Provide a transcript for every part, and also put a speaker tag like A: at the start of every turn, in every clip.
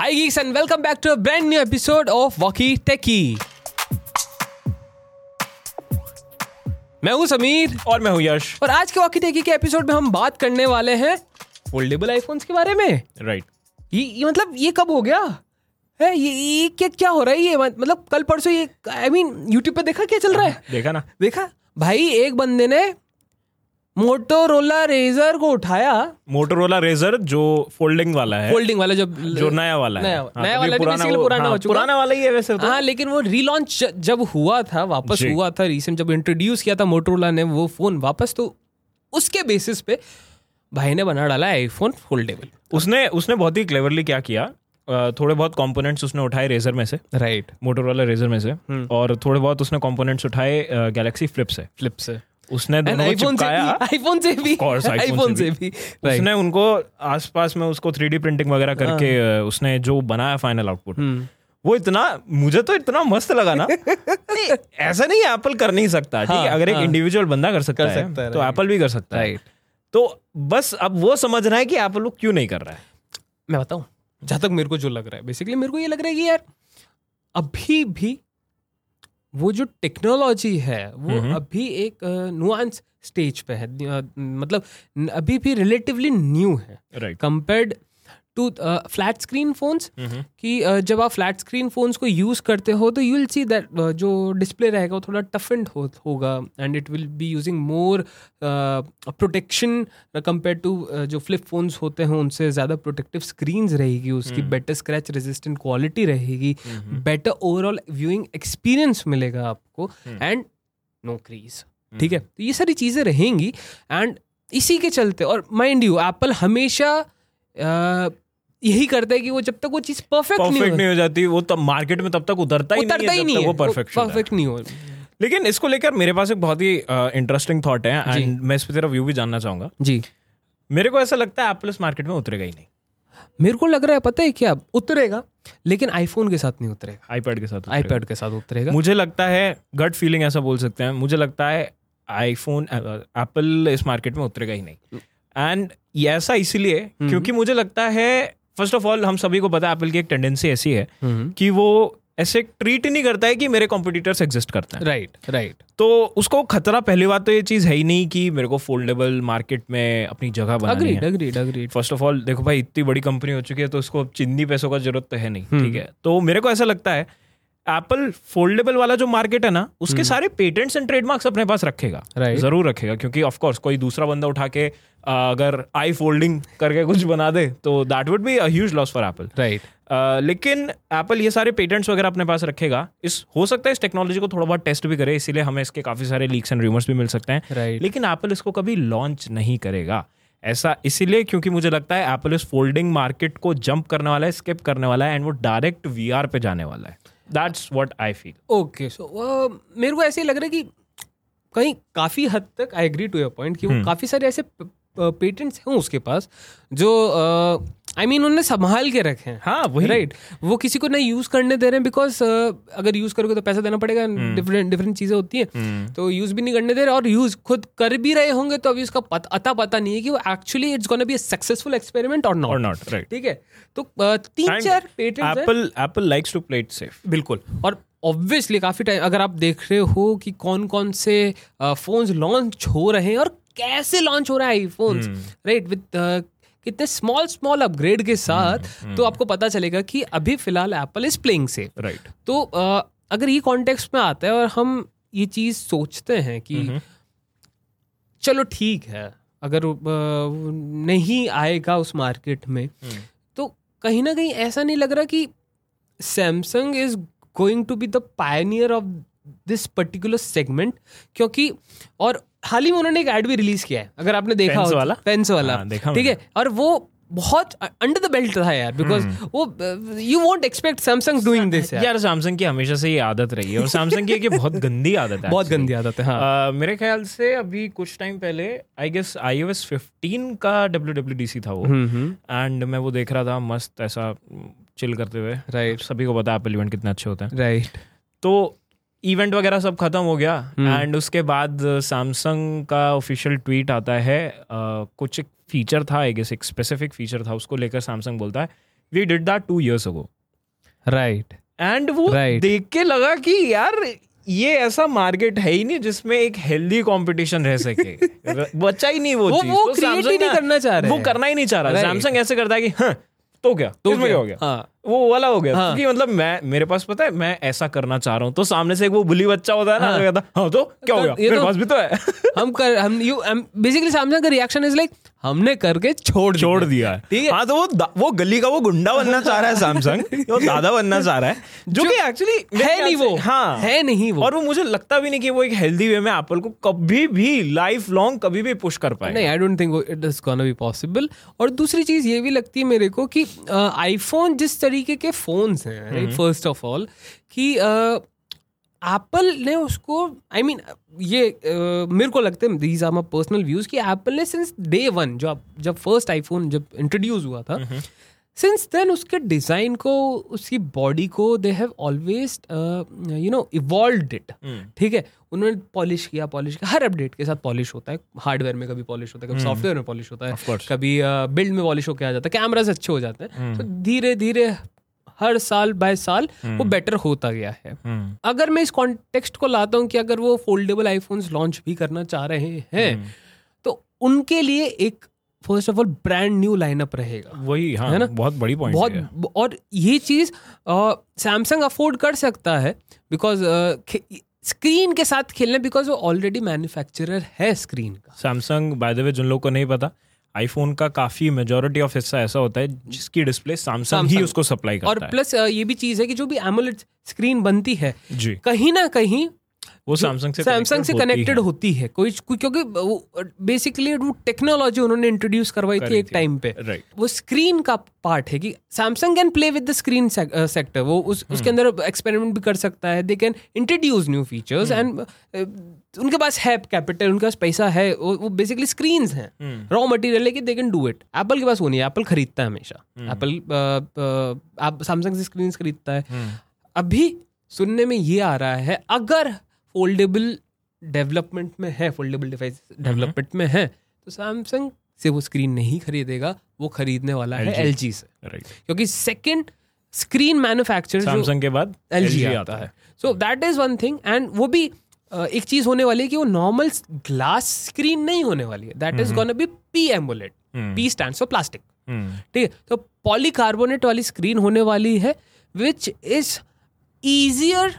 A: Hi geeks and welcome back to a brand new episode of Walkie Techie. मैं हूँ समीर।
B: और मैं हूँ यश।
A: और आज के वॉकी टेकी के एपिसोड में हम बात करने वाले हैं फोल्डेबल आईफोन्स के बारे में।
B: राइट
A: ये, ये मतलब ये कब हो गया? है ये, ये क्या क्या हो रहा है ये? मतलब कल परसों ये आई मीन यूट्यूब पे देखा क्या चल रहा है
B: देखा ना।
A: देखा? भाई एक बंदे ने मोटोरोला रेजर को उठाया।
B: मोटोरोला रेजर जो फोल्डिंग वाला है
A: फोल्डिंग वाला जब
B: जो नया वाला है।
A: नया,
B: हाँ,
A: नया
B: तो
A: वाला
B: ये
A: पुराना, पुराना
B: हाँ,
A: हो चुका।
B: पुराना वाला ही है वैसे तो।
A: हाँ लेकिन वो रीलॉन्च जब हुआ था वापस हुआ था रिसेंट जब इंट्रोड्यूस किया था मोटरोला ने वो फ़ोन वापस तो उसके बेसिस पे भाई ने बना डाला आईफोन फोल्डेबल
B: उसने उसने बहुत ही क्लेवरली क्या किया थोड़े बहुत कंपोनेंट्स उसने उठाए रेजर में से।
A: राइट
B: मोटोरोला रेजर में से।
A: हम्म।
B: और थोड़े बहुत उसने कंपोनेंट्स उठाए गैलेक्सी फ्लिप से।
A: फ्लिप से।
B: उसने दोनों
A: आईफोन से भी आईफोन से भी आईफोन
B: से उसने उनको आसपास में उसको थ्री प्रिंटिंग वगैरह करके
A: हाँ।
B: उसने जो बनाया फाइनल आउटपुट
A: हम्म।
B: वो इतना मुझे तो इतना मस्त लगा ना। नहीं, ऐसा नहीं ऐप्पल कर नहीं सकता। ठीक है
A: हाँ,
B: अगर एक
A: हाँ।
B: इंडिविजुअल बंदा कर सकता
A: कर
B: है
A: सकता है,
B: तो एप्पल भी कर सकता है। तो बस अब वो समझ रहा है कि एप्पल वो क्यों नहीं कर रहा है।
A: मैं बताऊँ जहाँ तक मेरे को जो लग रहा है बेसिकली मेरे को ये लग रहा है कि यार अभी भी वो जो टेक्नोलॉजी है वो। अभी एक नुआंस स्टेज पे है। मतलब अभी भी रिलेटिवली न्यू है।
B: Compared
A: compared to flat screen phones कि uh, जब आप फ्लैट स्क्रीन फोन्स को यूज़ करते हो तो यू विल सी दैट जो डिस्प्ले रहेगा वो थोड़ा टफेंड हो, होगा and it will be using more protection compare to जो फ्लिप फोन्स होते हैं उनसे ज़्यादा प्रोटेक्टिव स्क्रीन्स रहेगी उसकी बेटर स्क्रैच रेजिस्टेंट क्वालिटी रहेगी बेटर ओवरऑल व्यूइंग एक्सपीरियंस मिलेगा आपको एंड नो क्रीज ठीक है? तो ये सारी चीज़ें रहेंगी एंड इसी के चलते और माइंड यू एप्पल हमेशा अ, यही करता है कि वो जब तक वो चीज़ परफेक्ट नहीं
B: परफेक्ट
A: हो
B: नहीं हो जाती वो तब मार्केट में तब तक उतरता ही
A: उतरता ही
B: नहीं
A: नहीं
B: है
A: है।
B: वो परफेक्ट
A: नहीं हो।
B: लेकिन इसको लेकर मेरे पास एक बहुत ही इंटरेस्टिंग थॉट है एंड मैं इस पे तेरा व्यू भी जानना चाहूँगा।
A: जी।
B: मेरे को ऐसा लगता है एप्पल इस मार्केट में उतरेगा ही नहीं।
A: मेरे को लग रहा है पता है क्या? उतरेगा लेकिन आईफोन के साथ नहीं उतरेगा।
B: आईपैड के साथ
A: आईपैड के साथ उतरेगा।
B: मुझे लगता है गट फीलिंग ऐसा बोल सकते हैं मुझे लगता है आईफोन एप्पल इस मार्केट में उतरेगा ही नहीं। एंड ऐसा इसीलिए
A: हम्म।
B: क्योंकि मुझे लगता है फ़र्स्ट ऑफ़ ऑल हम सभी को पता है एप्पल की एक टेंडेंसी ऐसी है
A: हम्म।
B: कि वो ऐसे ट्रीट नहीं करता है कि मेरे कॉम्पिटिटर्स एग्जिस्ट करते हैं।
A: राइट राइट
B: तो उसको खतरा पहली बात तो ये चीज़ है ही नहीं कि मेरे को फोल्डेबल मार्केट में अपनी जगह बनानी
A: agreed,
B: है।
A: Agreed agreed
B: first of all देखो भाई इतनी बड़ी कंपनी हो चुकी है तो उसको अब चिंदी पैसों का ज़रूरत तो है नहीं
A: हम्म।
B: ठीक है। तो मेरे को ऐसा लगता है एप्पल फोल्डेबल वाला जो मार्केट है ना उसके सारे पेटेंट्स एंड ट्रेडमार्क्स अपने पास रखेगा।
A: हम्म। Right.
B: ज़रूर रखेगा क्योंकि ऑफ़ कोर्स कोई दूसरा बंदा उठा के अगर आई फोल्डिंग करके कुछ बना दे तो that would be a huge loss for Apple
A: right
B: लेकिन एप्पल ये सारे पेटेंट्स वगैरह अपने पास रखेगा। इस हो सकता है इस टेक्नोलॉजी को थोड़ा बहुत टेस्ट भी करे इसीलिए हमें इसके काफ़ी सारे लीक्स एंड रूमर्स भी मिल सकते हैं।
A: राइट
B: लेकिन एप्पल इसको कभी लॉन्च नहीं करेगा। ऐसा इसीलिए क्योंकि मुझे लगता है एप्पल इस फोल्डिंग मार्केट को जंप करने वाला है स्किप करने वाला है एंड वो डायरेक्ट वी पे जाने वाला है। That's what I feel
A: okay so मेरे को ऐसे ही लग रहा है कि कहीं काफ़ी हद तक I agree to your point कि वो
B: हम्म।
A: काफ़ी सारे ऐसे पेटेंट्स हैं उसके पास जो आई मीन उन्होंने संभाल के रखे हैं
B: हाँ वही।
A: राइट वो किसी को नहीं यूज़ करने दे रहे हैं बिकॉज़ अगर यूज़ करोगे तो पैसा देना पड़ेगा डिफरेंट डिफरेंट चीज़ें होती हैं।
B: हम्म,
A: तो यूज़ भी नहीं करने दे रहे और यूज़ खुद कर भी रहे होंगे तो अभी उसका पत, अता पता नहीं है कि वो actually it's gonna be a successful experiment और नॉट
B: नॉट राइट
A: ठीक है? तो uh, तीन चार patents
B: Apple Apple likes to play it safe
A: बिल्कुल। और ऑब्वियसली काफ़ी टाइम अगर आप देख रहे हो कि कौन कौन से फोन्स लॉन्च हो रहे हैं और कैसे लॉन्च हो रहा है आईफोन्स राइट विद कितने स्मॉल स्मॉल अपग्रेड के साथ तो आपको पता चलेगा कि अभी फ़िलहाल Apple is playing safe
B: right
A: तो अगर ये कॉन्टेक्स्ट में आता है और हम ये चीज़ सोचते हैं कि चलो ठीक है अगर नहीं आएगा उस मार्केट में तो कहीं ना कहीं ऐसा नहीं लग रहा कि Samsung is going to be the pioneer of this particular segment क्योंकि और हाल ही में उन्होंने एक एड भी रिलीज़ किया है अगर आपने देखा हो
B: वाला?
A: पेंस वाला।
B: हाँ,
A: ठीक है? और वो बहुत अंडर द बेल्ट था यार बिकॉज़ वो you won't expect Samsung doing this यार।
B: सैमसंग की हमेशा से ये आदत रही है और सैमसंग की ये बहुत गंदी आदत है
A: बहुत. गंदी आदत है हाँ।
B: Uh, मेरे ख्याल से अभी कुछ टाइम पहले I guess I O S fifteen का डब्ल्यू डब्ल्यू डी सी था वो।
A: हम्म
B: एंड मैं वो देख रहा था मस्त ऐसा चिल करते हुए।
A: Right right.
B: सभी को पता है एप्पल इवेंट कितने अच्छे होते हैं।
A: Right right.
B: तो इवेंट वगैरह सब खत्म हो गया
A: हम्म।
B: एंड उसके बाद सैमसंग का ऑफिशियल ट्वीट आता है uh, कुछ एक फीचर था आई गेस एक स्पेसिफिक फीचर था उसको लेकर सैमसंग बोलता है we did that two years ago
A: right
B: and वो
A: Right.
B: देख के लगा कि यार ये ऐसा मार्केट है ही नहीं जिसमें एक हेल्दी कंपटीशन रह सके। र- बचा ही नहीं वो
A: वो-
B: चीज़।
A: वो
B: तो
A: ही नहीं करना चाह रहे
B: वो करना ही नहीं चाह रहा। सैमसंग ऐसे करता है कि हाँ तो क्या? तो?
A: क्या
B: हो गया?
A: हाँ।
B: वो वाला हो गया।
A: हाँ।
B: क्योंकि मतलब मैं मेरे पास पता है मैं ऐसा करना चाह रहा हूँ तो सामने से एक वो बुली बच्चा होता है ना
A: हाँ।
B: कहता हाँ तो क्या हो
A: तो
B: गया?
A: ये
B: मेरे
A: तो-
B: पास भी तो है।
A: हम कर हम यू बेसिकली सैमसंग का रिएक्शन इज़ लाइक हमने करके छोड़
B: छोड़ दिया है।
A: ठीक है?
B: हाँ तो वो वो गली का वो गुंडा बनना चाह रहा है सैमसंग वो दादा बनना चाह रहा है जो कि एक्चुअली
A: है नहीं वो
B: हाँ।
A: है नहीं वो।
B: और वो मुझे लगता भी नहीं कि वो एक हेल्दी वे में एप्पल को कभी भी लाइफ लॉन्ग कभी भी पुश कर पाए
A: नहीं I don't think it is gonna be possible और दूसरी चीज़ ये भी लगती है मेरे को कि आईफोन जिस तरीके के फोन्स हैं राइट फ़र्स्ट ऑफ़ ऑल कि एप्पल ने उसको आई I मीन mean, ये uh, मेरे को लगता है these are my personal views कि एप्पल ने सिंस डे वन जो जब फ़र्स्ट आईफोन जब इंट्रोड्यूस हुआ था सिंस देन उसके डिज़ाइन को उसकी बॉडी को they have always you know evolve it ठीक है? उन्होंने पॉलिश किया पॉलिश किया। हर अपडेट के साथ पॉलिश होता है। हार्डवेयर में कभी पॉलिश होता है कभी सॉफ्टवेयर में पॉलिश होता है। कभी बिल्ड में पॉलिश होकर आ जाता है। कैमराज अच्छे हो जाते हैं। तो धीरे धीरे हर साल बाय साल वो बेटर होता गया है। अगर मैं इस कॉन्टेक्स्ट को लाता हूँ कि अगर वो फोल्डेबल आईफोन्स लॉन्च भी करना चाह रहे हैं तो उनके लिए एक first of all brand new lineup रहेगा।
B: वही हाँ
A: है ना?
B: बहुत बड़ी पॉइंट
A: बहुत है। और ये चीज़ सैमसंग अफोर्ड कर सकता है बिकॉज़ स्क्रीन के साथ खेलने बिकॉज़ वो ऑलरेडी मैन्युफैक्चरर है स्क्रीन का।
B: सैमसंग बाय द वे जिन लोगों को नहीं पता आईफोन का काफ़ी मेजोरिटी ऑफ़ हिस्सा ऐसा होता है जिसकी डिस्प्ले सैमसंग ही उसको सप्लाई
A: और
B: करता है।
A: प्लस ये भी चीज़ है कि जो भी एमोलेड स्क्रीन बनती है
B: जी।
A: कहीं ना कहीं
B: वो सैमसंग से
A: सैमसंग से कनेक्टेड। होती है। कोई क्योंकि बेसिकली वो टेक्नोलॉजी उन्होंने इंट्रोड्यूस करवाई थी एक टाइम पे।
B: राइट
A: वो स्क्रीन का पार्ट है कि Samsung can play with the screen sector वो उस
B: हम्म।
A: उसके अंदर एक्सपेरिमेंट भी कर सकता है। They can introduce new features. And उनके पास है कैपिटल उनके पास पैसा है। वो, वो बेसिकली स्क्रीन्स हैं। रॉ मटेरियल है कि they can do it Apple के पास वो नहीं है। एप्पल खरीदता है हमेशा। एप्पल आप सैमसंग से स्क्रीन खरीदता है। अभी सुनने में ये आ रहा है अगर फोल्डेबल डेवलपमेंट में है फोल्डेबल डिवाइस डेवलपमेंट में है तो सैमसंग से वो स्क्रीन नहीं खरीदेगा वो खरीदने वाला है
B: LG
A: एल से।
B: राइट
A: क्योंकि सेकेंड स्क्रीन मैन्युफैक्चर
B: सैमसंग के बाद
A: एल
B: LG
A: आता है। So that is one thing and वो भी uh, एक चीज़ होने वाली है कि वो नॉर्मल ग्लास स्क्रीन नहीं होने वाली है। That is gonna be P emulate. P stand for plastic ठीक है तो पॉलीकार्बोनेट वाली स्क्रीन होने वाली है which is easier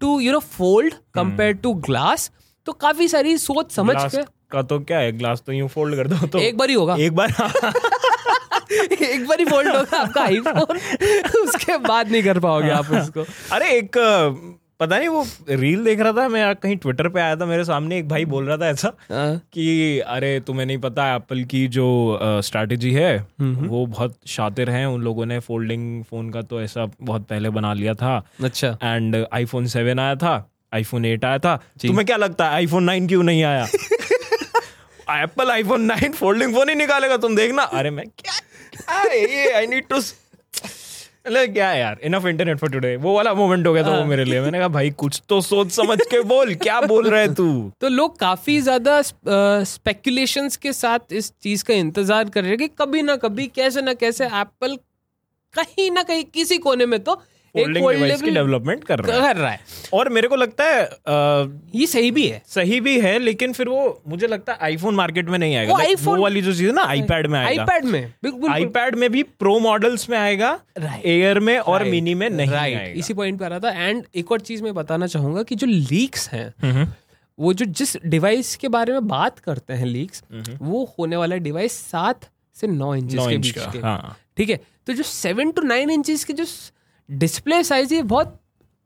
A: to you know fold compare to glass तो काफ़ी सारी सोच समझ के
B: का तो क्या है? ग्लास तो यूँ फोल्ड कर दो तो
A: एक बार ही होगा।
B: एक बार
A: एक बार ही फोल्ड होगा आपका आईफोन उसके बाद नहीं कर पाओगे आप उसको।
B: अरे एक पता नहीं वो रील देख रहा था मैं कहीं ट्विटर पे आया था मेरे सामने एक भाई बोल रहा था ऐसा
A: हाँ,
B: कि अरे तुम्हें नहीं पता एप्पल की जो स्ट्रैटेजी है वो बहुत शातिर हैं उन लोगों ने फोल्डिंग फ़ोन का तो ऐसा बहुत पहले बना लिया था
A: अच्छा।
B: एंड आईफोन सेवन आया था आईफोन एट आया था। तुम्हें क्या लगता है आईफोन नाइन क्यों नहीं आया? Apple iPhone nine folding phone ही निकालेगा तुम देखना। अरे मैं क्या अरे ये? आई नीड टू क्या यार इनफ इंटरनेट फॉर टुडे वो वाला मोमेंट हो गया था वो मेरे लिए। मैंने कहा, भाई, कुछ तो सोच समझ के बोल, क्या बोल रहे तू?
A: तो लोग काफ़ी ज़्यादा स्पेकुलेशंस के साथ इस चीज़ का इंतज़ार कर रहे हैं कि कभी ना कभी, कैसे ना कैसे एप्पल कहीं ना कहीं किसी कोने में तो
B: फोल्डिंग डिवाइस की डेवलपमेंट कर रहा है।
A: कर रहा है।
B: और मेरे को लगता है
A: ये सही भी है।
B: सही भी है लेकिन फिर वो मुझे लगता है आईफोन मार्केट में नहीं आएगा।
A: वो
B: Like, वो वाली जो चीज़ है ना आईपैड में आएगा।
A: आईपैड में बिल्कुल।
B: आईपैड में भी प्रो मॉडल्स में आएगा एयर में और मिनी में नहीं
A: राइट
B: आएगा।
A: इसी पॉइंट पे आ रहा था। एंड एक और चीज़ मैं बताना चाहूँगा कि जो लीक्स हैं
B: हम्म,
A: वो जो जिस डिवाइस के बारे में बात करते हैं लीक्स वो होने वाला डिवाइस सात से नौ इंच के बीच
B: के हाँ।
A: ठीक है? तो जो सेवन टू नाइन इंचेस के जो डिस्प्ले साइज़ है बहुत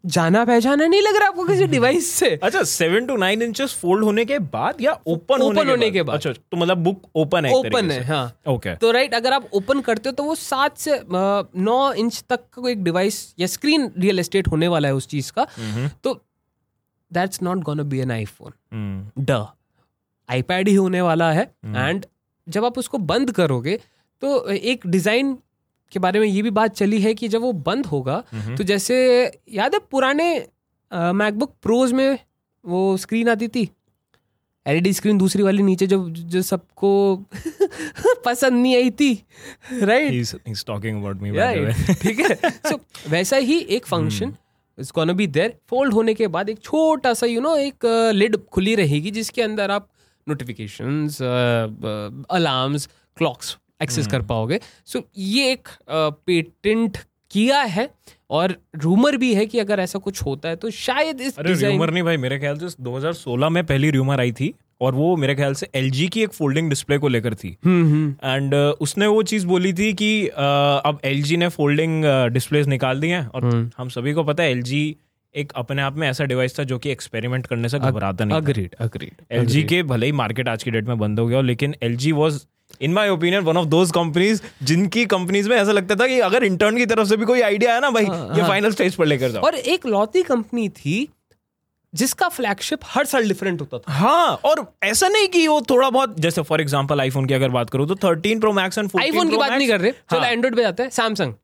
A: जाना पहचाना नहीं लग रहा आपको किसी डिवाइस से?
B: अच्छा seven to nine inches fold होने के बाद या ओपन
A: Open होने के बाद।
B: अच्छा तो मतलब बुक ओपन है
A: ओपन है हाँ।
B: ओके
A: तो राइट अगर आप ओपन करते हो तो वो सात से नौ इंच तक का एक डिवाइस या स्क्रीन रियल एस्टेट होने वाला है उस चीज़ का। तो that's not gonna be an iPhone
B: hmm,
A: the iPad ही होने वाला है एंड जब आप उसको बंद करोगे तो एक डिज़ाइन के बारे में ये भी बात चली है कि जब वो बंद होगा तो जैसे याद है पुराने मैकबुक प्रोज में वो स्क्रीन आती थी? एलईडी स्क्रीन दूसरी वाली नीचे जो जो सबको पसंद नहीं आई थी right
B: He's, he's talking about me, by the way.
A: ठीक है? सो so, वैसा ही एक function it's gonna be there fold होने के बाद एक छोटा सा यू नो एक लिड खुली रहेगी जिसके अंदर आप नोटिफिकेशंस अलार्म्स क्लॉक्स एक्सेस कर पाओगे। सो so, ये एक पेटेंट किया है और रूमर भी है कि अगर ऐसा कुछ होता है तो शायद इस
B: अरे रूमर नहीं भाई मेरे ख्याल से 2016 में पहली रूमर आई थी और वो मेरे ख्याल से एलजी की एक फोल्डिंग डिस्प्ले को लेकर थी।
A: हम्म हम्म।
B: एंड उसने वो चीज़ बोली थी कि uh, अब एलजी ने फोल्डिंग डिस्प्लेस निकाल दिए हैं और
A: हम्म।
B: हम सभी को पता है एलजी एक अपने आप में ऐसा डिवाइस था जो कि एक्सपेरिमेंट करने से घबराता नहीं
A: अग्रीड अग्रीड
B: एल के भले ही मार्केट आज की डेट में बंद हो गया लेकिन L G was in my opinion one of those companies जिनकी कंपनीज़ में ऐसा लगता था कि अगर इंटर्न की तरफ़ से भी कोई आइडिया है ना भाई
A: हाँ,
B: ये
A: हाँ।
B: फाइनल स्टेज पर लेकर जाओ
A: और एक लौती कंपनी थी जिसका फ्लैगशिप हर साल डिफरेंट होता था।
B: हाँ और ऐसा नहीं कि वो थोड़ा बहुत जैसे फॉर एग्जांपल आईफोन की अगर बात करूँ तो 13 प्रो मैक्स एंड 14
A: आईफोन की बात नहीं कर रहे चलो
B: हाँ।
A: एंड्रॉइड पे जाते हैं सैमसंग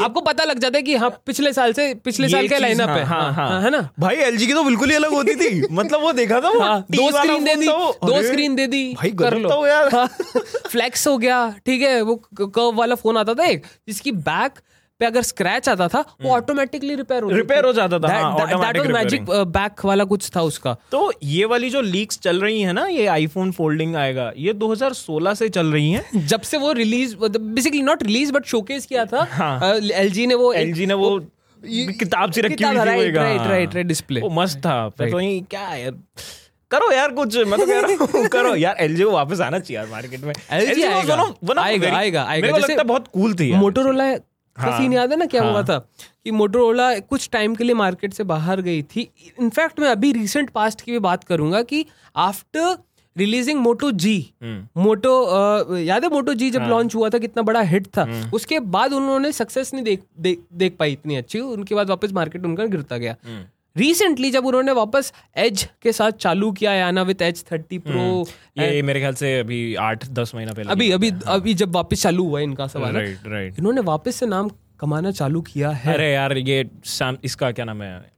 A: आपको पता लग जाता है कि हाँ पिछले साल से पिछले साल का लाइनअप
B: हाँ,
A: है।
B: हाँ, हाँ,
A: है ना?
B: भाई एलजी की तो बिल्कुल ही अलग होती थी। मतलब वो देखा था वो?
A: हाँ, दो स्क्रीन दे दी दो स्क्रीन दे दी
B: भाई
A: कर लो।
B: यार।
A: फ्लैक्स हो गया ठीक है वो कर्व वाला फ़ोन आता था एक जिसकी बैक पे अगर स्क्रैच आता था वो ऑटोमेटिकली रिपेयर हो
B: Repair हो जाता था,
A: दैट वाज मैजिक बैक वाला कुछ था उसका।
B: तो ये वाली जो लीक्स चल रही है ना ये आईफोन फोल्डिंग आएगा ये 2016 से चल रही है।
A: जब से वो release basically not release but showcase किया था
B: हाँ।
A: एलजी ने वो
B: एलजी ने वो किताब सी रखी हुई
A: right, right, right, display.
B: वो मस्त था। तो क्या यार करो यार कुछ मैं तो कह रहा हूँ करो यार एलजी को वापस आना चाहिए मार्केट में। Was
A: आएगा, आएगा, आएगा, आएगा।
B: मेरे को लगता है बहुत कूल थी।
A: मोटोरोला
B: हाँ।
A: सीन याद है ना क्या
B: हाँ।
A: हुआ था कि मोटरोला कुछ टाइम के लिए मार्केट से बाहर गई थी इनफैक्ट मैं अभी रिसेंट पास्ट की भी बात करूँगा कि after releasing Moto G. Moto याद है मोटो जी जब
B: हाँ।
A: लॉन्च हुआ था कितना बड़ा हिट था
B: हम्म।
A: उसके बाद उन्होंने सक्सेस नहीं देख देख देख पाई इतनी अच्छी उनके बाद वापस मार्केट उनका गिरता गया
B: हम्म।
A: रिसेंटली जब उन्होंने वापस एज के साथ चालू किया है आना विद एज थर्टी प्रो
B: ये मेरे ख्याल से अभी आठ दस महीना पहले
A: अभी अभी हाँ. अभी जब वापस चालू हुआ है इनका सवाल
B: राइट राइट
A: इन्होंने वापस से नाम कमाना चालू किया है।
B: अरे यार ये इसका क्या नाम है?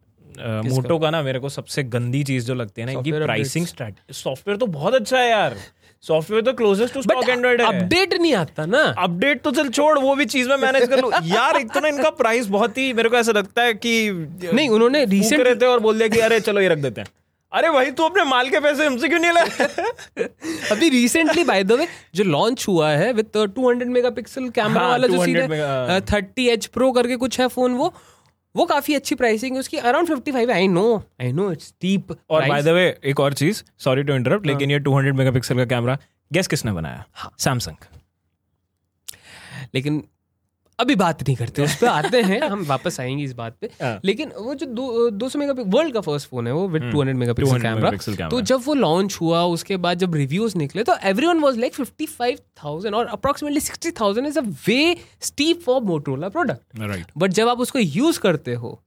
B: मोटो का ना मेरे को सबसे गंदी चीज़ जो लगती है ना इनकी प्राइसिंग स्ट्रैटेजी सॉफ्टवेयर तो बहुत अच्छा है यार। सॉफ्टवेयर तो क्लोजेस्ट टू स्टॉक एंड्रॉइड है।
A: अपडेट नहीं आता ना।
B: अपडेट तो चल छोड़ वो भी चीज़ में मैनेज कर लूँ। यार एक तो ना इनका प्राइस बहुत ही मेरे को ऐसा लगता है कि
A: नहीं उन्होंने रिसेंट
B: रहे थे और बोल दिया कि अरे चलो ये रख देते हैं। अरे भाई तू अपने माल के पैसे हमसे क्यों नहीं लाया
A: अभी रिसेंटली बाय द वे जो लॉन्च हुआ है विद 200 मेगापिक्सल कैमरा वाला जो
B: 200
A: सीन है
B: मेगा-
A: थर्टी एच प्रो करके कुछ है फ़ोन वो वो काफ़ी अच्छी प्राइसिंग है उसकी around 55 I know I know it's deep
B: और बाय द वे एक और चीज़ सॉरी टू इंटरप्ट लेकिन ये 200 मेगापिक्सल का कैमरा गेस किसने बनाया?
A: हाँ।
B: सैमसंग
A: लेकिन अभी बात नहीं करते उस पर आते हैं हम वापस आएँगे इस बात पे।
B: हाँ।
A: लेकिन वो जो दो दो सौ मेगा वर्ल्ड का फ़र्स्ट फ़ोन है वो with two hundred mega
B: 200
A: pixel
B: megapixel
A: camera तो जब वो लॉन्च हुआ उसके बाद जब रिव्यूज़ निकले तो everyone was like fifty five thousand और approximately sixty thousand is a way steep for Motorola product but जब आप उसको यूज़ करते हो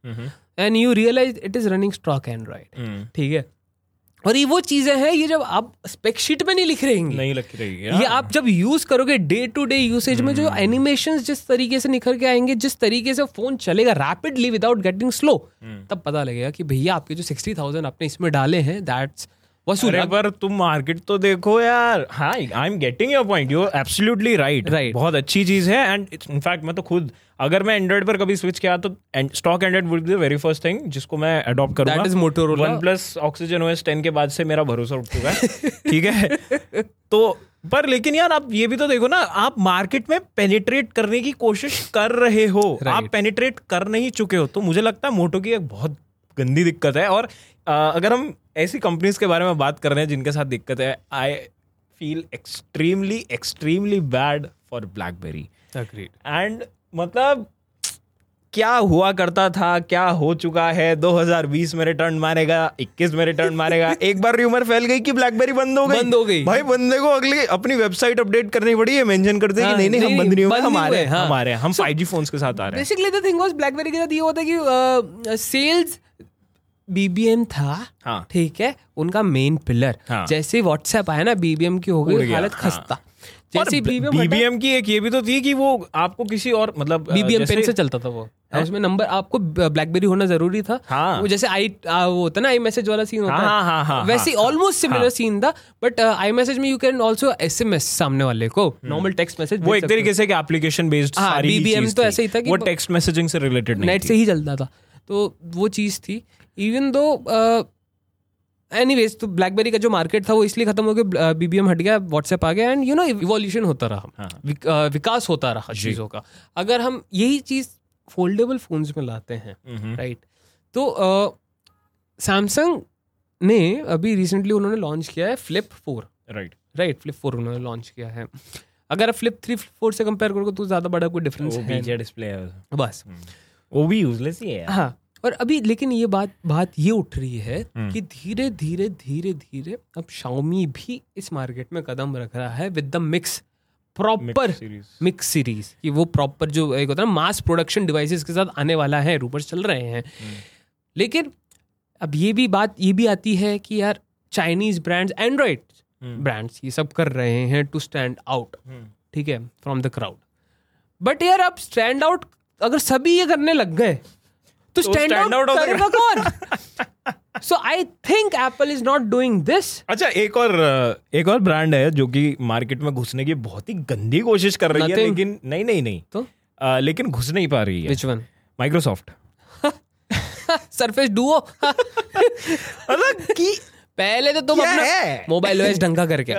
A: and you realize it is running stock Android ठीक है? और ये वो चीज़ें हैं ये जब आप स्पेक्शीट में नहीं लिख रही
B: नहीं लिख रही है
A: ये आप जब यूज़ करोगे डे टू डे यूसेज में जो एनिमेशन जिस तरीके से निखर के आएँगे जिस तरीके से फ़ोन चलेगा रैपिडली विदाउट गेटिंग स्लो तब पता लगेगा कि भैया आपके जो सिक्सटी थाउज़ेंड आपने इसमें डाले हैं दैट्स वसूल
B: अरे पर तुम मार्केट तो देखो यार। हाँ I am getting your point you absolutely right
A: Right.
B: बहुत अच्छी चीज़ है एंड इनफैक्ट मैं तो खुद अगर मैं एंड्रॉइड पर कभी स्विच किया तो stock Android would be the very first thing जिसको मैं अडॉप्ट करूँगा।
A: That is Motorola.
B: OnePlus Oxygen OS 10 के बाद से मेरा भरोसा उठ चुका है। ठीक है? तो पर लेकिन यार आप ये भी तो देखो ना आप मार्केट में पेनिट्रेट करने की कोशिश कर रहे हो। right. आप पेनिट्रेट कर नहीं चुके हो तो मुझे लगता है मोटो की एक बहुत गंदी दिक्कत है। और अ, अगर हम ऐसी कंपनीज़ के बारे में बात कर रहे हैं जिनके साथ दिक्कत है। I feel extremely extremely bad for BlackBerry and मतलब क्या हुआ करता था क्या हो चुका है? 2020 में रिटर्न मारेगा 21 में रिटर्न मारेगा। एक बार र्यूमर फैल गई कि ब्लैकबेरी बंद हो गई।
A: बंद हो गई।
B: भाई बंदे को अगली अपनी वेबसाइट अपडेट करनी पड़ी है मेंशन करते हैं
A: हाँ,
B: कि नहीं नहीं हम बंद नहीं हुए हमारे
A: हाँ।
B: हमारे हम 5G फोन्स के साथ आ रहे हैं।
A: Basically the thing was BlackBerry के साथ ये होता है कि सेल्स बीबीएम था
B: हाँ।
A: ठीक है? उनका मेन पिलर
B: हाँ।
A: जैसे व्हाट्सएप आया ना बीबीएम की हो गई हालत
B: हाँ।
A: खस्ता। जैसे BBM
B: बीबीएम की एक ये भी तो थी कि वो आपको किसी और मतलब
A: बीबीएम पेन से चलता था वो। उसमें नंबर आपको ब्लैकबेरी होना ज़रूरी था।
B: हाँ।
A: वो जैसे आई आ, वो होता ना आई मैसेज वाला सीन होता
B: हाँ, हाँ, हाँ,
A: हाँ, वैसे
B: हाँ,
A: ऑलमोस्ट सिमिलर सीन था बट आई मैसेज में यू कैन आल्सो एसएमएस सामने वाले को नॉर्मल टेक्स्ट मैसेज।
B: वो एक तरीके से एप्लीकेशन बेस्ड
A: हाँ,
B: ही चीज़
A: तो ऐसे ही था
B: वो टेक्स्ट मैसेजिंग से रिलेटेड
A: नेट से ही चलता था। तो वो चीज़ थी। इवन दो एनीवेज तो ब्लैकबेरी का जो मार्केट था वो इसलिए खत्म हो गया बीबीएम हट गया व्हाट्सएप आ गया एंड यू नो इवोल्यूशन होता रहा।
B: हाँ।
A: विक- अ, विकास होता रहा चीज़ों का। अगर हम यही चीज़ फोल्डेबल फोन्स में लाते हैं
B: हम्म,
A: राइट तो सैमसंग ने अभी रिसेंटली उन्होंने लॉन्च किया है flip four
B: right
A: right flip four उन्होंने लॉन्च किया है। अगर आप फ्लिप थ्री फ्लिप फोर से कंपेयर करोगे तो ज़्यादा बड़ा कोई डिफरेंस है
B: डिस्प्ले है।
A: बस।
B: वो भी यूजलेस ही है
A: हाँ। और अभी लेकिन ये बात बात ये उठ रही है
B: हम्म।
A: कि धीरे धीरे धीरे धीरे अब Xiaomi भी इस मार्केट में कदम रख रहा है with the mix proper mix series कि वो प्रॉपर जो एक होता है मास प्रोडक्शन डिवाइसेस के साथ आने वाला है रूपर्स चल रहे हैं
B: हम्म।
A: लेकिन अब ये भी बात ये भी आती है कि यार Chinese brands Android
B: hmm.
A: Brands ये सब कर रहे हैं टू स्टैंड आउट ठीक है फ्रॉम द क्राउड बट यार अब स्टैंड आउट अगर सभी ये करने लग गए तो स्टैंड आउट करेगा कौन so I think Apple is not doing this
B: अच्छा एक और एक और ब्रांड है जो कि मार्केट में घुसने की बहुत ही गंदी कोशिश कर रही
A: Nothing.
B: है लेकिन नहीं नहीं नहीं।
A: तो?
B: अ, लेकिन घुस नहीं पा रही है।
A: Which one
B: Microsoft
A: Surface Duo
B: मतलब कि
A: पहले तो तुम अपना मोबाइल ओएस ढंगा करके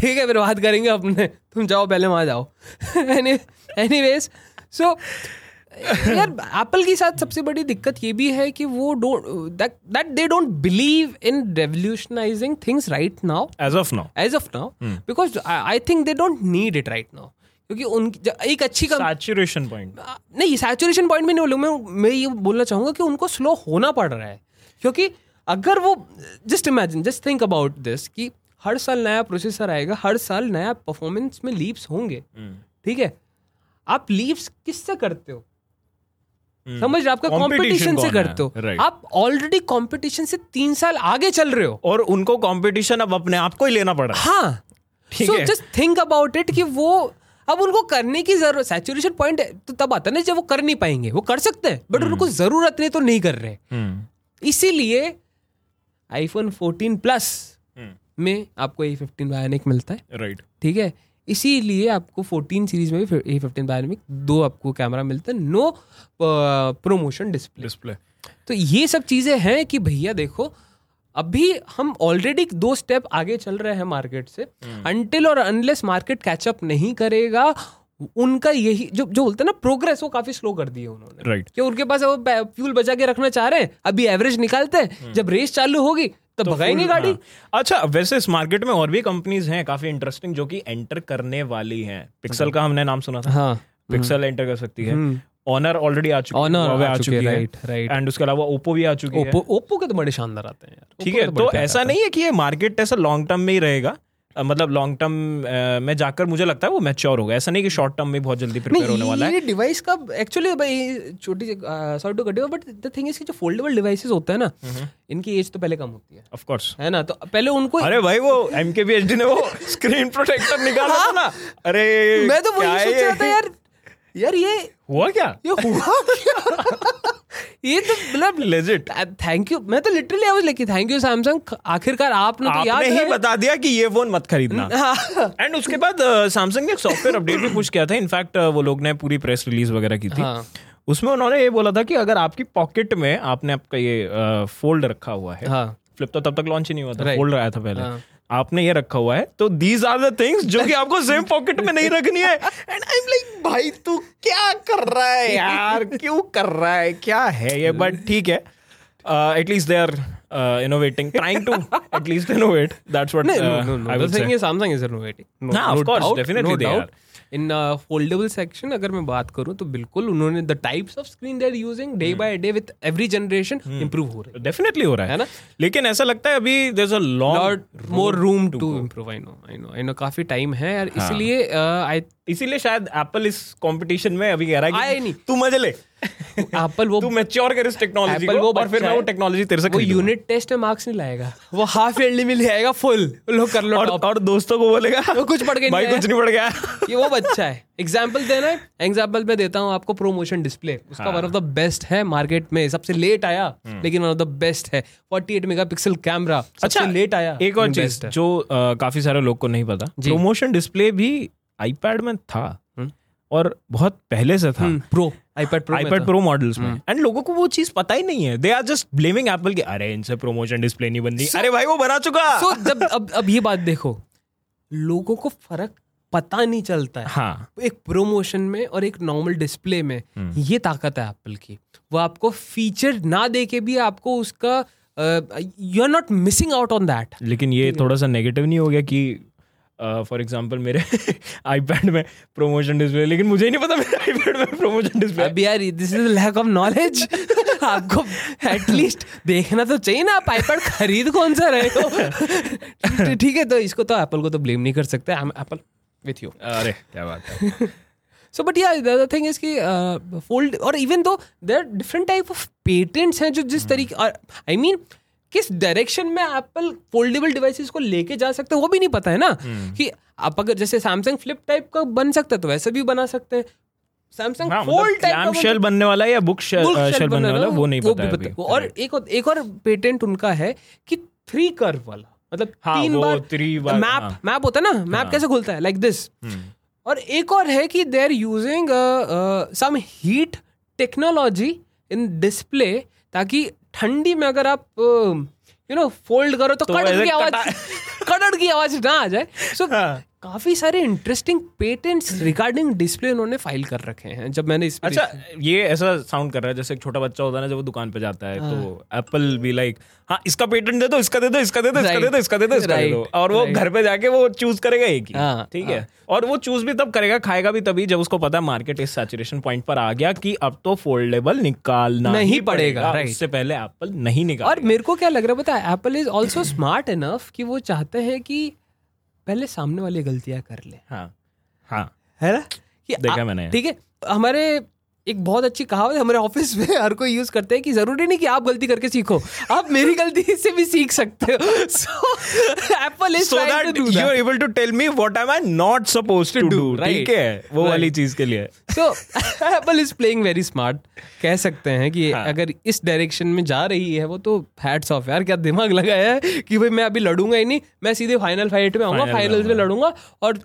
A: ठीक है फिर बात करेंगे अपने। तुम जाओ पहले वहाँ जाओ। एनी एनीवेज सो यार एप्पल के साथ सबसे बड़ी दिक्कत ये भी है कि वो don't that they don't believe in revolutionising things right now
B: as of now
A: as of now because I think they don't need it right now क्योंकि उनकी एक अच्छी
B: सैचुरेशन पॉइंट
A: नहीं सैचुरेशन पॉइंट भी नहीं बोलूँ मैं मैं ये बोलना चाहूँगा कि उनको स्लो होना पड़ रहा है। क्योंकि अगर वो just imagine just think about this कि हर साल नया प्रोसेसर आएगा हर साल नया परफॉर्मेंस में लीप्स होंगे। ठीक है? आप लीप्स किससे करते हो? समझ रहे आपका कंपटीशन से करते हो?
B: Right.
A: आप ऑलरेडी कंपटीशन से तीन साल आगे चल रहे हो।
B: और उनको कंपटीशन अब अपने आप को ही लेना पड़। रहा है
A: हाँ। So just think about it कि वो अब उनको करने की ज़रूरत सैचुरेशन पॉइंट तो तब आता ना जब वो कर नहीं पाएँगे। वो कर सकते हैं बट उनको ज़रूरत नहीं तो नहीं कर रहे।
B: हम्म,
A: इसीलिए आईफोन 14 प्लस
B: हम्म,
A: में आपको ए फिफ्टीन बायोनिक मिलता है।
B: राइट
A: ठीक है? इसीलिए आपको 14 सीरीज़ में भी ए फिफ्टीन बायोनिक दो आपको कैमरा मिलता है नो प्रमोशन डिस्प्ले
B: डिस्प्ले
A: तो ये सब चीज़ें हैं कि भैया देखो अभी हम ऑलरेडी दो स्टेप आगे चल रहे हैं मार्केट से अनटिल और अनलेस मार्केट कैचअप नहीं करेगा उनका यही जो जो बोलते हैं ना प्रोग्रेस वो काफ़ी स्लो कर दी है उन्होंने।
B: राइट
A: कि उनके पास वो फ्यूल बचा के रखना चाह रहे हैं अभी एवरेज निकालते हैं जब रेस चालू होगी तब भगाएँगे गाड़ी?
B: हाँ। अच्छा वैसे इस मार्केट में और भी कंपनीज़ हैं काफ़ी इंटरेस्टिंग जो कि एंटर करने वाली हैं। पिक्सल का हमने नाम सुना था।
A: हाँ।
B: पिक्सल एंटर कर सकती है। ऑनर ऑलरेडी आ चुकी ऑनर
A: आ चुकी है,
B: राइट
A: right.
B: एंड उसके अलावा ओप्पो भी आ चुकी है।
A: ओप्पो ओप्पो के तो बड़े शानदार आते हैं यार।
B: ठीक है तो ऐसा नहीं है कि ये मार्केट ऐसा लॉन्ग टर्म में ही रहेगा। मतलब लॉन्ग टर्म में जाकर मुझे लगता है वो मैच्योर होगा। ऐसा नहीं कि शॉर्ट टर्म में बहुत जल्दी प्रिपेयर होने वाला है।
A: ये डिवाइस का एक्चुअली भाई छोटी sorry to cut but the thing is कि जो फोल्डेबल डिवाइसेस होते हैं ना इनकी एज तो पहले कम होती है।
B: ऑफ़ कोर्स
A: है ना? तो पहले उनको
B: अरे भाई वो एम के ने वो स्क्रीन प्रोटेक्टर निकाला था ना। अरे
A: मैं तो वही सोच रहा था यार यार ये
B: हुआ क्या?
A: ये हुआ क्या? ये तो मतलब
B: लेजिट
A: थैंक यू मैं तो literally I was like thank you Samsung आखिरकार आपने तो याद
B: ही बता दिया कि ये फ़ोन मत खरीदना।
A: हाँ।
B: एंड उसके बाद सैमसंग ने एक सॉफ्टवेयर अपडेट भी पुश किया था। इनफैक्ट वो लोग ने पूरी प्रेस रिलीज़ वगैरह की थी।
A: हाँ।
B: उसमें उन्होंने ये बोला था कि अगर आपकी पॉकेट में आपने आपका ये फोल्ड रखा हुआ है
A: हाँ।
B: फ्लिप तो तब तक लॉन्च ही नहीं हुआ था फोल्ड आया था पहले।
A: हाँ।
B: आपने ये रखा हुआ है तो दीज आर द थिंग्स जो कि आपको सेम पॉकेट में नहीं रखनी है। एंड आई एम लाइक भाई, तू क्या कर रहा है यार? क्यों कर रहा है? क्या है ये? बट ठीक है। At least they are innovating trying to at least innovate that's what
A: No,
B: uh,
A: no, no, no.
B: I
A: The
B: would
A: thing
B: say
A: is Samsung is innovating. No,
B: हाँ, of course,
A: doubt,
B: definitely
A: no
B: they
A: doubt. are. In foldable section अगर मैं बात करूँ तो बिल्कुल उन्होंने the types of screen they are using day by day with every generation improve हो रहे
B: डेफिनेटली हो रहा है
A: है ना?
B: लेकिन ऐसा लगता है अभी there a long
A: lot more room to improve I know I know I know काफ़ी टाइम है यार
B: हाँ।
A: इसलिए आई
B: इसीलिए शायद एप्पल इस कंपटीशन में अभी कह रहा है कि तू मज़े ले
A: एप्पल वो
B: तू मैच्योर कर इस टेक्नोलॉजी को
A: वो
B: और फिर मैं वो टेक्नोलॉजी तेरे से
A: वो यूनिट टेस्ट में मार्क्स नहीं लाएगा। वो हाफ़ ईयरली में ले आएगा फुल लो कर लो
B: और और दोस्तों को बोलेगा
A: वो कुछ पढ़ नहीं
B: भाई। कुछ नहीं पढ़ गया।
A: ये वो बच्चा है। एग्ज़ाम्पल देना है। एग्ज़ाम्पल मैं देता हूँ आपको प्रोमोशन डिस्प्ले उसका। वन ऑफ़ द बेस्ट है मार्केट में। सबसे लेट आया
B: हम्म।
A: लेकिन वन ऑफ़ द बेस्ट है। 48 मेगापिक्सल कैमरा सबसे लेट आया
B: अच्छा, एक और चीज़ जो काफ़ी सारे लोग को नहीं पता। प्रोमोशन डिस्प्ले भी आईपैड में था
A: हम्म।
B: और बहुत पहले से था।
A: Pro iPad pro
B: iPad pro models. में। एंड लोगों को वो चीज़ पता ही नहीं है। They are just blaming Apple के अरे इनसे प्रोमोशन डिस्प्ले नहीं बनती अरे भाई वो बना चुका।
A: सो जब अब अब ये बात देखो लोगों को फ़र्क पता नहीं चलता है।
B: हाँ।
A: एक प्रोमोशन में और एक नॉर्मल डिस्प्ले में
B: हम्म।
A: ये ताकत है एप्पल की। वो आपको फीचर ना दे के भी आपको उसका you are not missing out on that
B: लेकिन ये थोड़ा सा नेगेटिव नहीं हो गया कि फॉर एग्ज़ाम्पल मेरे आईपैड में प्रोमोशन डिस्प्ले लेकिन मुझे ही नहीं पता मेरे आईपैड में प्रोमोशन डिस्प्ले
A: अब यार this is lack of knowledge आपको एटलीस्ट देखना तो चाहिए ना आप आईपैड खरीद कौन सा रहे हो? ठीक है तो इसको तो एप्पल को तो ब्लेम नहीं कर सकते। एप्पल विथ यू
B: अरे क्या बात है।
A: So but yeah the thing is कि फोल्ड और even though there different type of patents हैं जो जिस तरीके आई मीन किस डायरेक्शन में एप्पल फोल्डेबल डिवाइसेस को लेके जा सकते हैं वो भी नहीं पता है ना। कि आप अगर जैसे सैमसंग फ्लिप टाइप का बन सकता है तो वैसे भी बना सकते हैं। सैमसंग
B: हाँ,
A: फोल्ड टाइप
B: शेल बनने वाला है या बुक शेल
A: shell
B: बनने वाला है, वो नहीं पता है।
A: और एक और एक और पेटेंट उनका है कि थ्री कर्व वाला मतलब
B: हाँ,
A: तीन बार
B: three बार,
A: मैप
B: हाँ।
A: मैप होता है ना मैप कैसे खुलता है? Like this
B: hmm.
A: और एक और है कि they are using some heat technology in display ताकि ठंडी में अगर आप यू नो फोल्ड करो तो,
B: तो
A: कड़क की आवाज़ कड़क की आवाज़ ना आ जाए सो
B: हाँ।
A: काफ़ी सारे इंटरेस्टिंग पेटेंट्स रिगार्डिंग डिस्प्ले उन्होंने फ़ाइल कर रखे हैं जब मैंने इस
B: अच्छा ये ऐसा साउंड कर रहा है जैसे एक छोटा बच्चा होता है ना जब वो दुकान पे जाता है तो एप्पल भी लाइक हाँ इसका पेटेंट दे दो इसका दे दो इसका दे दो इसका दे दो इसका दे दो इसका दे दो। और वो घर पे जाके वो चूज़ करेगा एक ही।
A: हाँ,
B: ठीक है। और वो चूज़ भी तब करेगा खाएगा भी तभी जब उसको पता है मार्केट इस सैचुरेशन पॉइंट पर आ गया कि अब तो फोल्डेबल निकालना
A: नहीं
B: ही
A: पड़ेगा.
B: उससे पहले एप्पल नहीं निकाल
A: और मेरे को क्या लग रहा है पता है Apple is also smart enough कि वो चाहते हैं कि पहले सामने वाली गलतियाँ कर ले।
B: हाँ हाँ।
A: है ना? कि
B: देखा मैंने।
A: ठीक है हमारे एक बहुत अच्छी कहावत है हमारे ऑफ़िस में हर कोई यूज़ करते हैं कि ज़रूरी नहीं कि आप गलती करके सीखो। आप मेरी गलती से भी सीख सकते हो। So Apple is
B: that you are able to tell me what am I not supposed to, do,
A: right.
B: ठीक है? वो
A: Right.
B: वाली चीज़ के लिए।
A: So Apple is playing very smart कह सकते हैं कि
B: हाँ।
A: अगर इस डायरेक्शन में जा रही है वो तो हैट्स ऑफ़ यार क्या दिमाग लगाया है कि भाई मैं अभी लड़ूँगा ही नहीं मैं सीधे फाइनल फाइट में आऊँगा फाइनल्स में लड़ूँगा और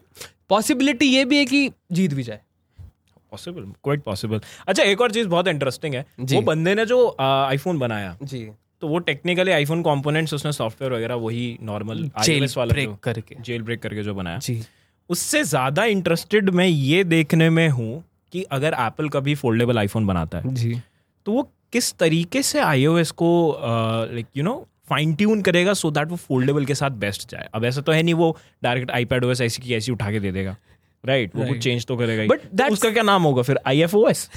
A: पॉसिबिलिटी ये भी है कि जीत भी जाए।
B: पॉसिबल क्वाइट पॉसिबल अच्छा एक और चीज़ बहुत इंटरेस्टिंग है।
A: जी।
B: वो बंदे ने जो आईफोन बनाया
A: जी।
B: तो वो टेक्निकली आईफोन कंपोनेंट्स उसने सॉफ्टवेयर वगैरह वही नॉर्मल
A: जेल
B: वाला
A: ब्रेक करके।
B: जेल ब्रेक करके जो बनाया।
A: जी।
B: उससे ज़्यादा इंटरेस्टेड मैं ये देखने में हूँ कि अगर एप्पल कभी फोल्डेबल आईफोन बनाता है
A: जी।
B: तो वो किस तरीके से आईओएस को like you know fine tune करेगा सो दैट वो फोल्डेबल के साथ बेस्ट जाए। अब ऐसा तो है नहीं वो डायरेक्ट आईपैड ओएस ऐसी की ऐसी उठा के दे देगा। राइट वो कुछ चेंज तो करेगा ही।
A: But
B: तो उसका क्या नाम होगा फिर? I F OS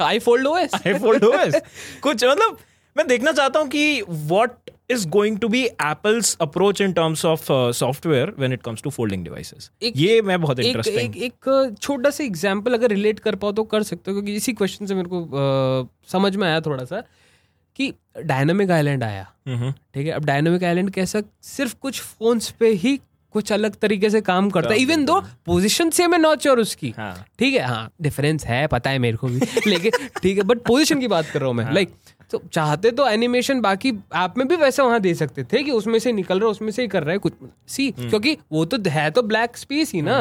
A: I fold OS
B: I fold OS कुछ मतलब मैं देखना चाहता हूँ कि what is going to be Apple's approach in terms of software when it comes to folding devices ये मैं बहुत
A: एक
B: इंटरेस्टिंग
A: एक एक छोटा सा एग्ज़ाम्पल अगर रिलेट कर पाओ तो कर सकते हो क्योंकि इसी क्वेश्चन से मेरे को अ, समझ में आया थोड़ा सा कि डायनामिक आइलैंड आया। ठीक है? अब डायनामिक आइलैंड कैसा सिर्फ़ कुछ फोन्स पे ही कुछ अलग तरीके से काम करता है। इवन दो पोजीशन सेम है। नॉच और उसकी।
B: हाँ।
A: ठीक है हाँ डिफरेंस है पता है मेरे को भी। लेकिन ठीक है बट पोजीशन की बात कर रहा हूँ मैं। लाइक तो चाहते तो एनिमेशन बाकी आप में भी वैसे वहाँ दे सकते थे कि उसमें से निकल रहा है उसमें से ही कर रहा है कुछ। सी क्योंकि वो तो है तो ब्लैक स्पेस ही ना।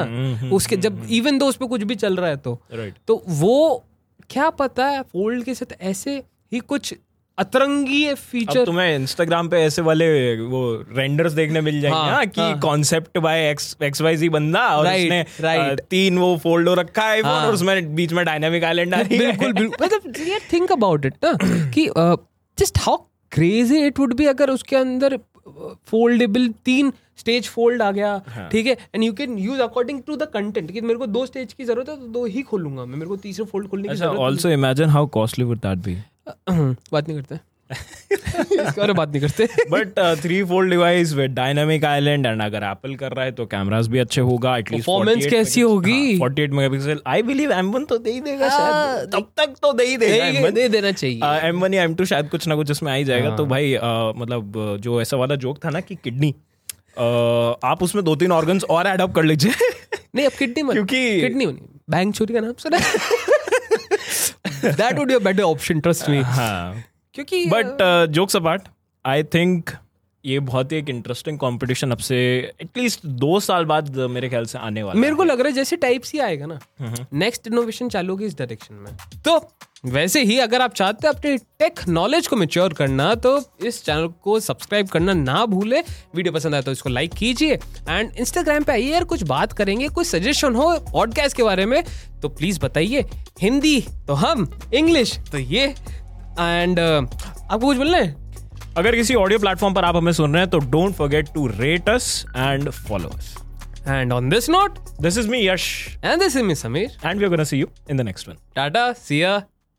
A: उसके जब इवन दो उस पर कुछ भी चल रहा है तो।
B: राइट
A: तो वो क्या पता है फोल्ड के साथ ऐसे ही कुछ अतरंगी फीचर
B: तुम्हें इंस्टाग्राम पे ऐसे वाले वो रेंडर्स देखने मिल जाएँगे
A: हाँ,
B: हाँ, कि। Concept by X X Y G बंदा और
A: Right,
B: उसने. अ, तीन वो फोल्ड हो रखा है
A: हाँ।
B: और उसमें बीच में डायनामिक आइलैंड आ रही है
A: बिल्कुल बिल्कुल मतलब थिंक अबाउट इट ना कि just how crazy it would be अगर उसके अंदर फोल्डेबल तीन स्टेज फोल्ड आ गया
B: हाँ।
A: ठीक है and you can use according to the content कि मेरे को दो स्टेज की ज़रूरत है तो दो ही खोलूँगा मैं मेरे को तीसरे फोल्ड खोलने की
B: अच्छा
A: ज़रूरत
B: also imagine how costly would that be.
A: बात नहीं करते। इसके बारे में बात नहीं करते।
B: But three fold device with dynamic island and अगर एप्पल कर रहा है तो कैमरास भी अच्छे होगा एटलीस्ट
A: Performance कैसी होगी?
B: 48 मेगापिक्सल आई बिलीव M1 तो दे ही देगा शायद। तब तक तो दे ही देगा
A: दे,
B: M1
A: दे देना चाहिए।
B: एम वन या एम टू शायद कुछ ना कुछ इसमें आ ही जाएगा। तो भाई मतलब जो ऐसा वाला जोक था ना कि किडनी आप उसमें दो तीन ऑर्गन्स और एड अप कर लीजिए।
A: नहीं अब किडनी मत
B: क्योंकि-
A: किडनी बैंक चोरी का नाम सुना that would be a better option trust me
B: हाँ।
A: क्योंकि
B: but jokes apart I think ये बहुत ही एक इंटरेस्टिंग कंपटीशन अब से एटलीस्ट दो साल बाद uh, मेरे ख्याल से आने वाला
A: मेरे को लग रहा है जैसे टाइप सी आएगा ना। नेक्स्ट इनोवेशन चालू होगी इस डायरेक्शन में। तो वैसे ही अगर आप चाहते हैं अपने टेक नॉलेज को मेच्योर करना तो इस चैनल को सब्सक्राइब करना ना भूले। वीडियो पसंद आए तो इसको लाइक कीजिए। एंड इंस्टाग्राम पे आइए यार कुछ बात करेंगे कोई सजेशन हो पॉडकास्ट के बारे में तो प्लीज़ बताइए। हिंदी तो हम इंग्लिश तो ये। एंड आपको कुछ बोलना है?
B: अगर किसी ऑडियो प्लेटफॉर्म पर आप हमें सुन रहे हैं तो don't forget to rate us and follow us
A: and on this note
B: this is me Yash
A: and this is me Sameer
B: and we are gonna see you in the next one
A: tata see ya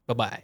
A: bye